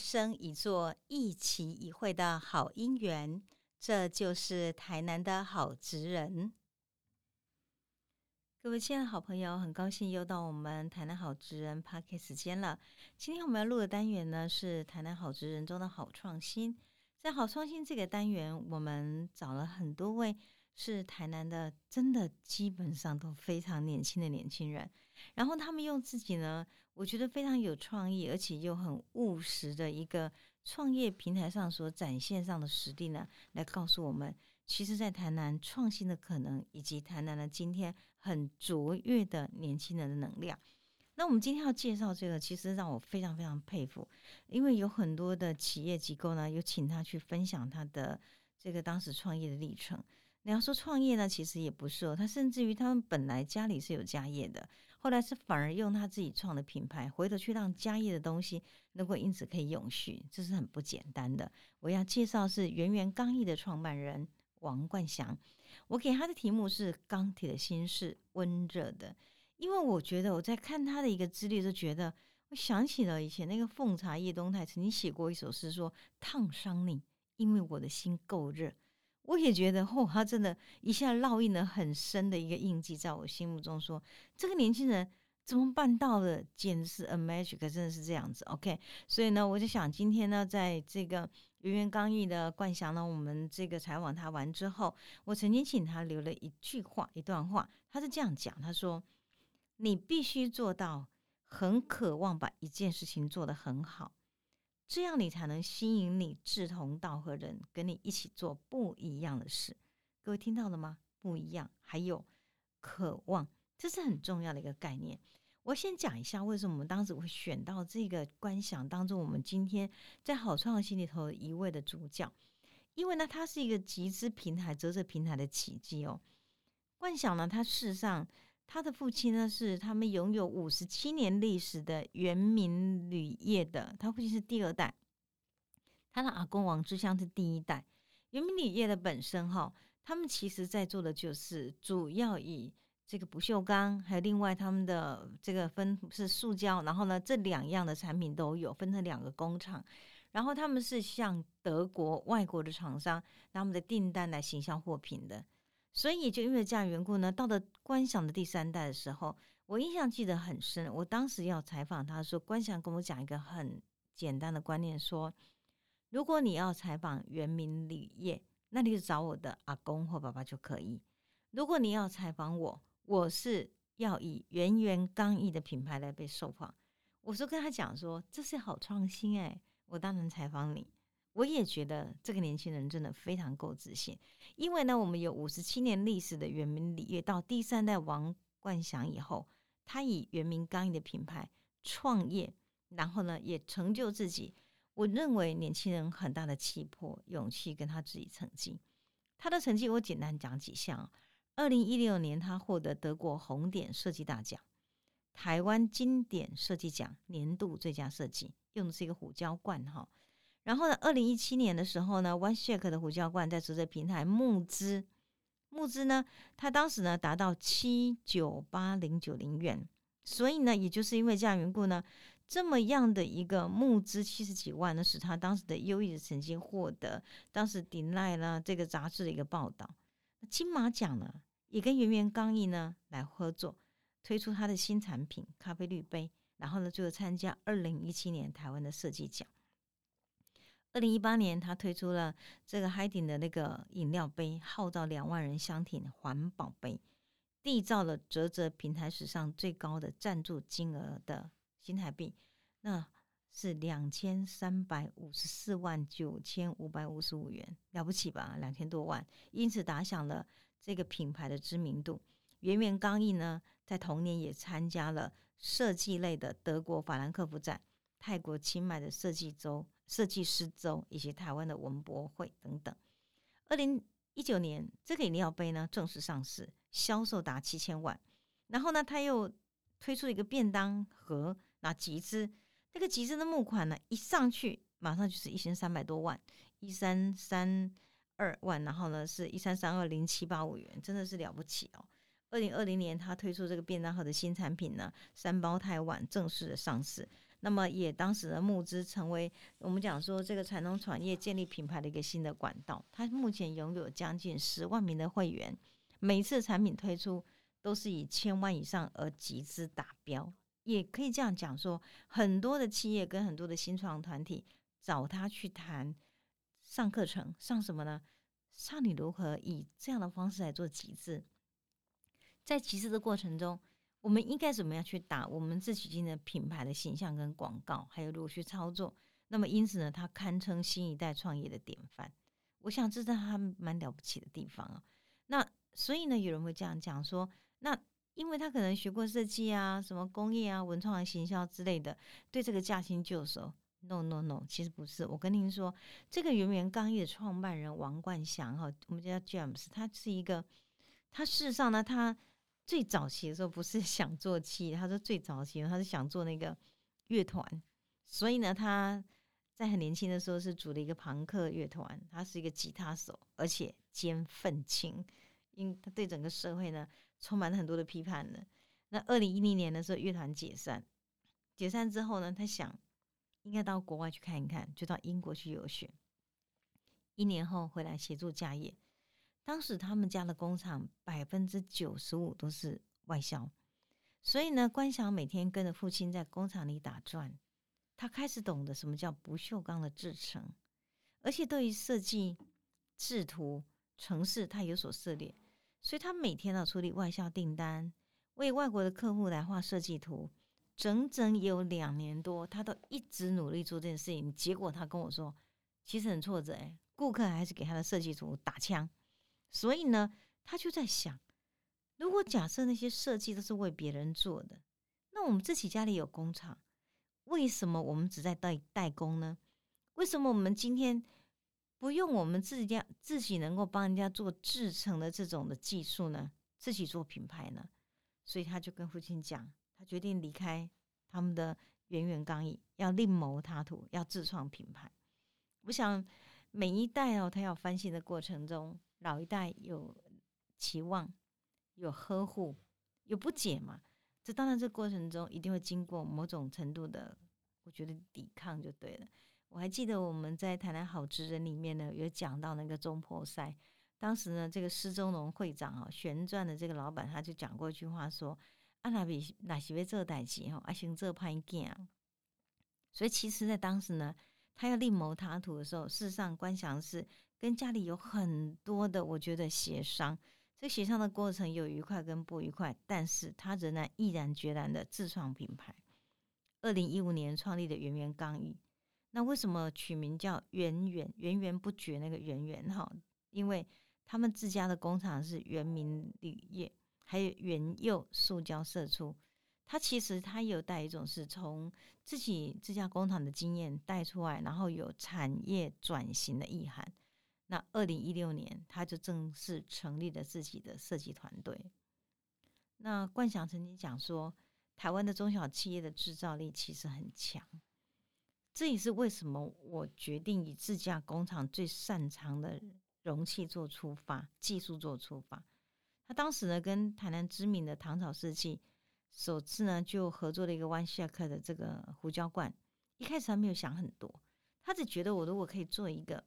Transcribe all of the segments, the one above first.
生一座一期一会的好姻缘。这就是台南的好职人。各位亲爱的好朋友，很高兴又到我们台南好职人 p a r k 时间了。今天我们要录的单元呢，是台南好职人中的好创新。在好创新这个单元，我们找了很多位。是台南的，真的基本上都非常年轻的年轻人，然后他们用自己呢，我觉得非常有创意，而且又很务实的一个创业平台上所展现上的实力呢，来告诉我们，其实，在台南创新的可能，以及台南的今天很卓越的年轻人的能量。那我们今天要介绍这个，其实让我非常非常佩服，因为有很多的企业机构呢，有请他去分享他的这个当时创业的历程。你要说创业呢，其实也不是哦。他甚至于他们本来家里是有家业的，后来是反而用他自己创的品牌，回头去让家业的东西能够因此可以永续，这是很不简单的。我要介绍是圆圆刚毅的创办人王冠祥，我给他的题目是“钢铁的心是温热的”，因为我觉得我在看他的一个资历，就觉得我想起了以前那个奉茶叶东泰曾经写过一首诗，说“烫伤你，因为我的心够热”。我也觉得，哦，他真的一下烙印了很深的一个印记在我心目中。说这个年轻人怎么办到的？简直是 a magic，真的是这样子。OK，所以呢，我就想今天呢，在这个圆圆刚毅的冠翔呢，我们这个采访他完之后，我曾经请他留了一句话，一段话，他是这样讲：他说，你必须做到很渴望把一件事情做得很好。这样你才能吸引你志同道合人跟你一起做不一样的事。各位听到了吗？不一样，还有渴望，这是很重要的一个概念。我先讲一下为什么我们当时会选到这个观想当中，我们今天在好创新里头一位的主角，因为呢，它是一个集资平台、折折平台的奇迹哦。观想呢，它事实上。他的父亲呢是他们拥有五十七年历史的元明铝业的，他父亲是第二代，他的阿公王之香是第一代。元明铝业的本身哈，他们其实在做的就是主要以这个不锈钢，还有另外他们的这个分是塑胶，然后呢这两样的产品都有分成两个工厂，然后他们是向德国外国的厂商拿他们的订单来行销货品的。所以，就因为这样缘故呢，到了观想的第三代的时候，我印象记得很深。我当时要采访他说，观想跟我讲一个很简单的观念，说如果你要采访原名铝业，那你就找我的阿公或爸爸就可以；如果你要采访我，我是要以圆圆刚毅的品牌来被受访。我说跟他讲说，这是好创新哎，我当然采访你。我也觉得这个年轻人真的非常够自信，因为呢，我们有五十七年历史的原名礼业，到第三代王冠祥以后，他以原名刚毅的品牌创业，然后呢，也成就自己。我认为年轻人很大的气魄、勇气跟他自己成绩。他的成绩我简单讲几项：二零一六年他获得德国红点设计大奖、台湾经典设计奖年度最佳设计，用的是一个虎胶罐哈。然后呢，二零一七年的时候呢，One Shake 的胡椒罐在折折平台募资，募资呢，他当时呢达到七九八零九零元，所以呢，也就是因为这样缘故呢，这么样的一个募资七十几万呢，使他当时的优异的成绩获得当时顶赖了这个杂志的一个报道。金马奖呢，也跟圆圆刚毅呢来合作，推出他的新产品咖啡滤杯，然后呢，就参加二零一七年台湾的设计奖。二零一八年，他推出了这个海鼎的那个饮料杯，号召两万人相挺环保杯，缔造了泽泽平台史上最高的赞助金额的新台币，那是两千三百五十四万九千五百五十五元，了不起吧？两千多万，因此打响了这个品牌的知名度。圆圆刚毅呢，在同年也参加了设计类的德国法兰克福展、泰国清迈的设计周。设计师周以及台湾的文博会等等。二零一九年，这个饮料杯呢正式上市，销售达七千万。然后呢，他又推出一个便当盒，那集资，这个集资的募款呢一上去，马上就是一千三百多万，一三三二万，然后呢是一三三二零七八五元，真的是了不起哦。二零二零年，他推出这个便当盒的新产品呢，三胞胎碗正式的上市。那么也当时的募资，成为我们讲说这个传统产业建立品牌的一个新的管道。它目前拥有将近十万名的会员，每一次产品推出都是以千万以上而集资达标。也可以这样讲说，很多的企业跟很多的新创团体找他去谈上课程，上什么呢？上你如何以这样的方式来做集资。在集资的过程中。我们应该怎么样去打我们自己今的品牌的形象跟广告，还有如何去操作？那么因此呢，他堪称新一代创业的典范。我想这是他蛮了不起的地方啊。那所以呢，有人会这样讲说，那因为他可能学过设计啊，什么工业啊、文创啊、行销之类的，对这个驾轻就熟。No No No，其实不是。我跟您说，这个圆圆钢业的创办人王冠祥哈，我们叫 James，他是一个，他事实上呢，他。最早期的时候不是 想做戏，他说最早期他是想做那个乐团，所以呢，他在很年轻的时候是组了一个朋克乐团，他是一个吉他手，而且兼愤青，因他对整个社会呢充满了很多的批判的。那二零一零年的时候，乐团解散，解散之后呢，他想应该到国外去看一看，就到英国去游学，一年后回来协助家业。当时他们家的工厂百分之九十五都是外销，所以呢，关晓每天跟着父亲在工厂里打转，他开始懂得什么叫不锈钢的制成，而且对于设计、制图、城市他有所涉猎，所以他每天要处理外销订单，为外国的客户来画设计图，整整有两年多，他都一直努力做这件事情。结果他跟我说，其实很挫折，哎，顾客还是给他的设计图打枪。所以呢，他就在想，如果假设那些设计都是为别人做的，那我们自己家里有工厂，为什么我们只在代代工呢？为什么我们今天不用我们自己家自己能够帮人家做制成的这种的技术呢？自己做品牌呢？所以他就跟父亲讲，他决定离开他们的圆圆钢艺，要另谋他途，要自创品牌。我想每一代哦，他要翻新的过程中。老一代有期望，有呵护，有不解嘛？这当然，这过程中一定会经过某种程度的，我觉得抵抗就对了。我还记得我们在台南好职人里面呢，有讲到那个中破赛，当时呢，这个施中龙会长啊，旋转的这个老板他就讲过一句话说：“啊，那比那是为这代志哈，啊行这派件。”所以其实，在当时呢，他要另谋他途的时候，事实上关祥是。跟家里有很多的，我觉得协商，这协商的过程有愉快跟不愉快，但是他仍然毅然决然的自创品牌。二零一五年创立的圆圆钢艺，那为什么取名叫源源源源不绝那个源源哈？因为他们自家的工厂是原明铝业，还有原釉塑胶射出。它其实它有带一种是从自己自家工厂的经验带出来，然后有产业转型的意涵。那二零一六年，他就正式成立了自己的设计团队。那冠想曾经讲说，台湾的中小企业的制造力其实很强，这也是为什么我决定以自家工厂最擅长的容器做出发，技术做出发。他当时呢，跟台南知名的唐草设计首次呢就合作了一个 One Shake 的这个胡椒罐。一开始还没有想很多，他只觉得我如果可以做一个。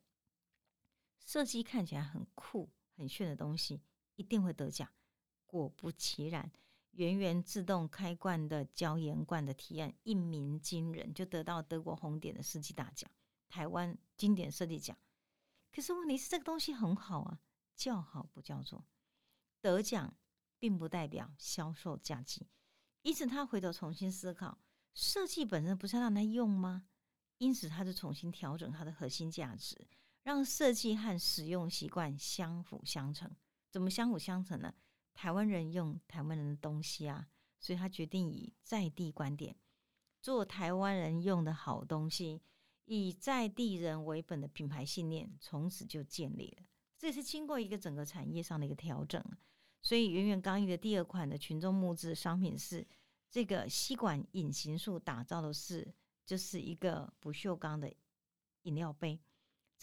设计看起来很酷、很炫的东西，一定会得奖。果不其然，圆圆自动开罐的椒盐罐的提案一鸣惊人，就得到德国红点的设计大奖、台湾经典设计奖。可是问题是，这个东西很好啊，叫好不叫座。得奖并不代表销售价值，因此他回头重新思考，设计本身不是要让他用吗？因此他就重新调整它的核心价值。让设计和使用习惯相辅相成。怎么相辅相成呢？台湾人用台湾人的东西啊，所以他决定以在地观点做台湾人用的好东西，以在地人为本的品牌信念从此就建立了。这也是经过一个整个产业上的一个调整。所以圆圆刚毅的第二款的群众募资商品是这个吸管隐形术，打造的是就是一个不锈钢的饮料杯。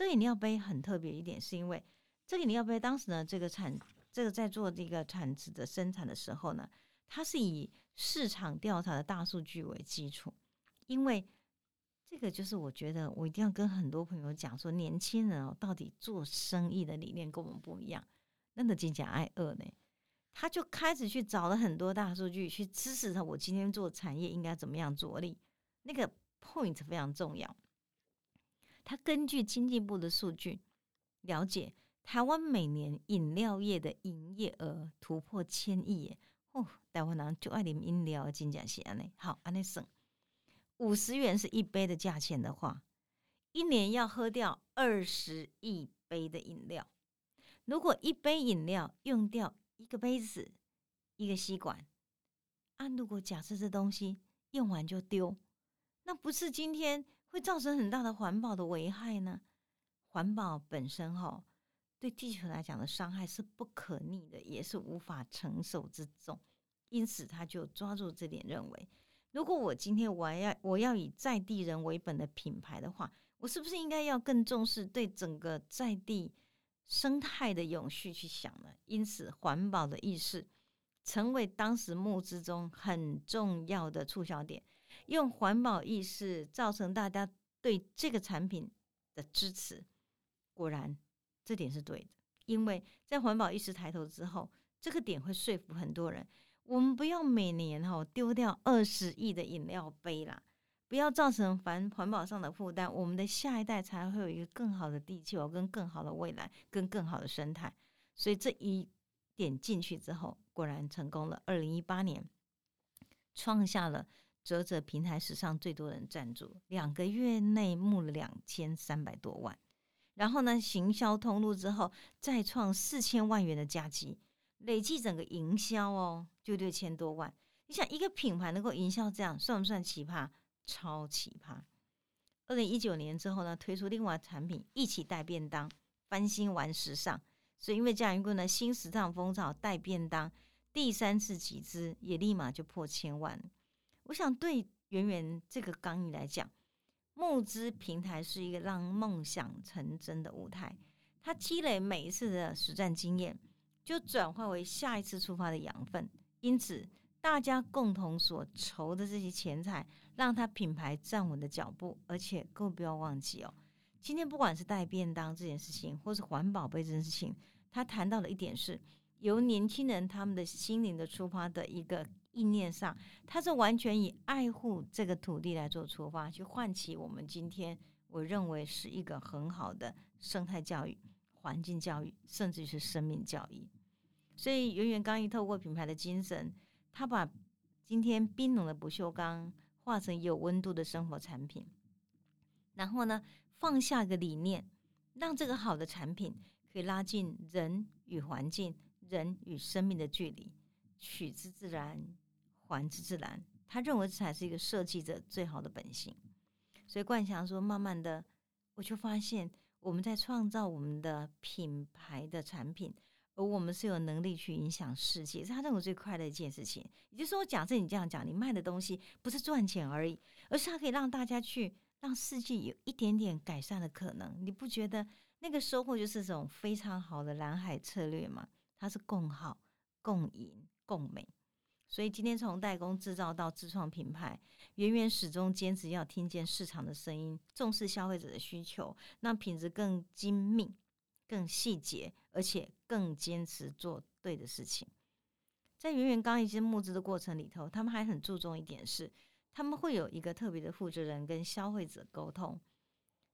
这饮料杯很特别一点，是因为这个饮料杯当时呢，这个产这个在做这个产值的生产的时候呢，它是以市场调查的大数据为基础，因为这个就是我觉得我一定要跟很多朋友讲说，年轻人哦，到底做生意的理念跟我们不一样，那的真讲爱饿呢，他就开始去找了很多大数据去支持他，我今天做产业应该怎么样着力，那个 point 非常重要。他根据经济部的数据了解。台湾每年饮料业的营业额突破千亿耶！哦，台湾人就爱啉饮料，真正是安尼。好，安尼算，五十元是一杯的价钱的话，一年要喝掉二十亿杯的饮料。如果一杯饮料用掉一个杯子、一个吸管，啊，如果假设这东西用完就丢，那不是今天会造成很大的环保的危害呢？环保本身哈。对地球来讲的伤害是不可逆的，也是无法承受之重。因此，他就抓住这点，认为如果我今天我要我要以在地人为本的品牌的话，我是不是应该要更重视对整个在地生态的永续去想呢？因此，环保的意识成为当时募资中很重要的促销点。用环保意识造成大家对这个产品的支持，果然。这点是对的，因为在环保意识抬头之后，这个点会说服很多人。我们不要每年哈丢掉二十亿的饮料杯啦，不要造成环环保上的负担，我们的下一代才会有一个更好的地球、跟更好的未来、跟更好的生态。所以这一点进去之后，果然成功了。二零一八年创下了折折平台史上最多人赞助，两个月内募了两千三百多万。然后呢，行销通路之后再创四千万元的佳绩，累计整个营销哦就六千多万。你想一个品牌能够营销这样，算不算奇葩？超奇葩！二零一九年之后呢，推出另外产品一起带便当，翻新玩时尚。所以因为这样一个呢新时尚风潮带便当，第三次集资也立马就破千万。我想对圆圆这个刚毅来讲。募资平台是一个让梦想成真的舞台，它积累每一次的实战经验，就转化为下一次出发的养分。因此，大家共同所筹的这些钱财，让它品牌站稳的脚步。而且，各位不要忘记哦，今天不管是带便当这件事情，或是环保杯这件事情，他谈到的一点是，由年轻人他们的心灵的出发的一个。意念上，它是完全以爱护这个土地来做出发，去唤起我们今天我认为是一个很好的生态教育、环境教育，甚至是生命教育。所以，圆圆刚一透过品牌的精神，他把今天冰冷的不锈钢化成有温度的生活产品，然后呢，放下个理念，让这个好的产品可以拉近人与环境、人与生命的距离。取之自然，还之自然。他认为这才是一个设计者最好的本性。所以冠祥说：“慢慢的，我就发现我们在创造我们的品牌的产品，而我们是有能力去影响世界。是他认为最快的一件事情。也就是说，假设你这样讲，你卖的东西不是赚钱而已，而是它可以让大家去让世界有一点点改善的可能。你不觉得那个收获就是这种非常好的蓝海策略吗？它是共好共赢。”共美，所以今天从代工制造到自创品牌，圆圆始终坚持要听见市场的声音，重视消费者的需求，让品质更精密、更细节，而且更坚持做对的事情。在圆圆刚一些募资的过程里头，他们还很注重一点是，他们会有一个特别的负责人跟消费者沟通，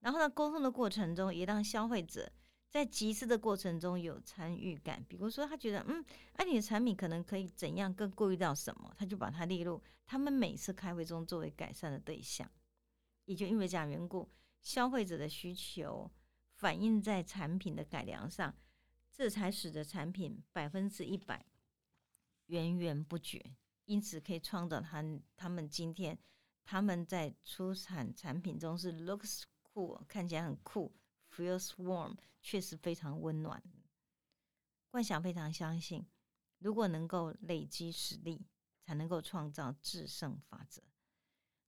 然后呢，沟通的过程中也让消费者。在集资的过程中有参与感，比如说他觉得，嗯，哎，你的产品可能可以怎样更顾虑到什么，他就把它列入他们每次开会中作为改善的对象。也就因为这样缘故，消费者的需求反映在产品的改良上，这才使得产品百分之一百源源不绝。因此可以创造他他们今天他们在出产产品中是 looks cool，看起来很酷。Feels warm，确实非常温暖。幻想非常相信，如果能够累积实力，才能够创造制胜法则。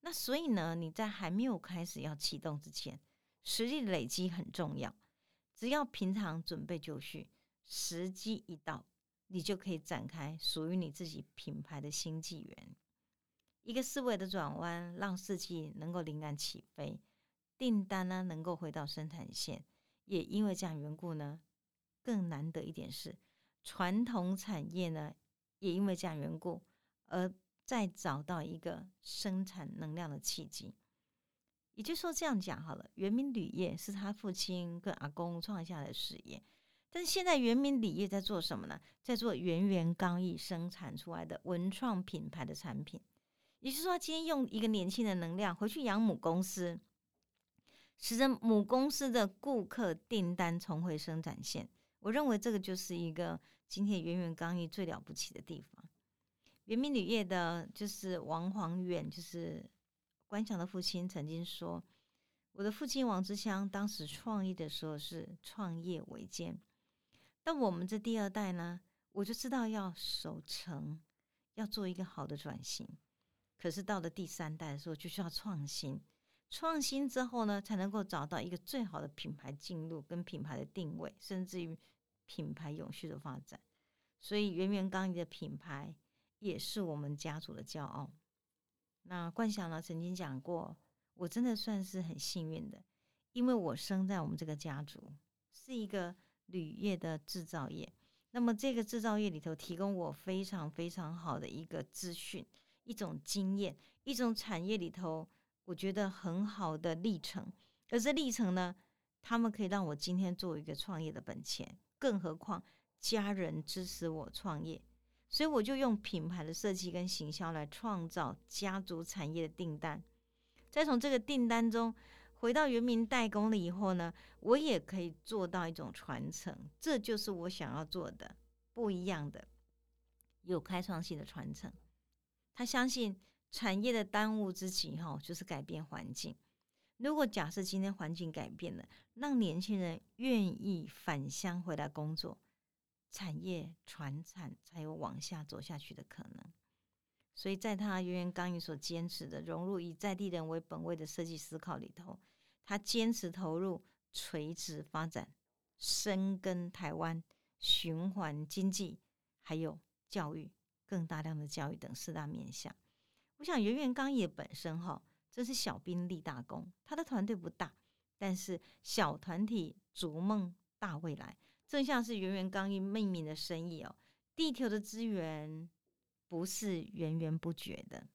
那所以呢，你在还没有开始要启动之前，实力累积很重要。只要平常准备就绪，时机一到，你就可以展开属于你自己品牌的新纪元。一个思维的转弯，让四季能够灵感起飞，订单呢能够回到生产线。也因为这样缘故呢，更难得一点是，传统产业呢也因为这样缘故而再找到一个生产能量的契机。也就是说，这样讲好了，原名铝业是他父亲跟阿公创下的事业。但是现在原名铝业在做什么呢？在做圆圆刚毅生产出来的文创品牌的产品。也就是说，今天用一个年轻的能量回去养母公司，使得母公司的顾客订单重回生产线。我认为这个就是一个今天圆圆刚毅最了不起的地方。圆明铝业的就是王煌远，就是关强的父亲，曾经说：“我的父亲王之香当时创业的时候是创业维艰。”那我们这第二代呢，我就知道要守成，要做一个好的转型。可是到了第三代的时候，就需要创新。创新之后呢，才能够找到一个最好的品牌进入跟品牌的定位，甚至于品牌永续的发展。所以，圆圆刚毅的品牌也是我们家族的骄傲。那冠祥呢，曾经讲过，我真的算是很幸运的，因为我生在我们这个家族，是一个。铝业的制造业，那么这个制造业里头提供我非常非常好的一个资讯，一种经验，一种产业里头我觉得很好的历程。而这历程呢，他们可以让我今天做一个创业的本钱。更何况家人支持我创业，所以我就用品牌的设计跟行销来创造家族产业的订单，再从这个订单中。回到原名代工了以后呢，我也可以做到一种传承，这就是我想要做的不一样的、有开创性的传承。他相信产业的当务之急哈，就是改变环境。如果假设今天环境改变了，让年轻人愿意返乡回来工作，产业传产才有往下走下去的可能。所以在他源源刚毅所坚持的融入以在地人为本位的设计思考里头，他坚持投入垂直发展、深耕台湾、循环经济，还有教育、更大量的教育等四大面向。我想源源刚毅本身哈，这是小兵立大功，他的团队不大，但是小团体逐梦大未来，正像是源源刚毅命名的生意哦，地球的资源。不是源源不绝的，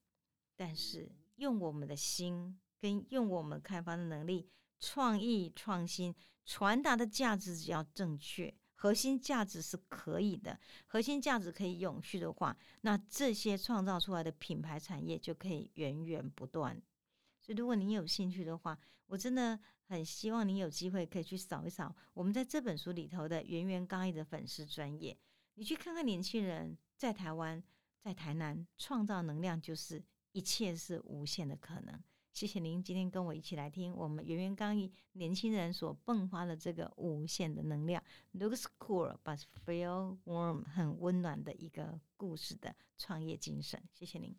但是用我们的心跟用我们开发的能力、创意创新传达的价值，只要正确，核心价值是可以的，核心价值可以永续的话，那这些创造出来的品牌产业就可以源源不断。所以，如果你有兴趣的话，我真的很希望你有机会可以去扫一扫我们在这本书里头的源源刚毅的粉丝专业，你去看看年轻人在台湾。在台南创造能量，就是一切是无限的可能。谢谢您今天跟我一起来听我们圆圆刚毅年轻人所迸发的这个无限的能量，looks cool but feel warm，很温暖的一个故事的创业精神。谢谢您。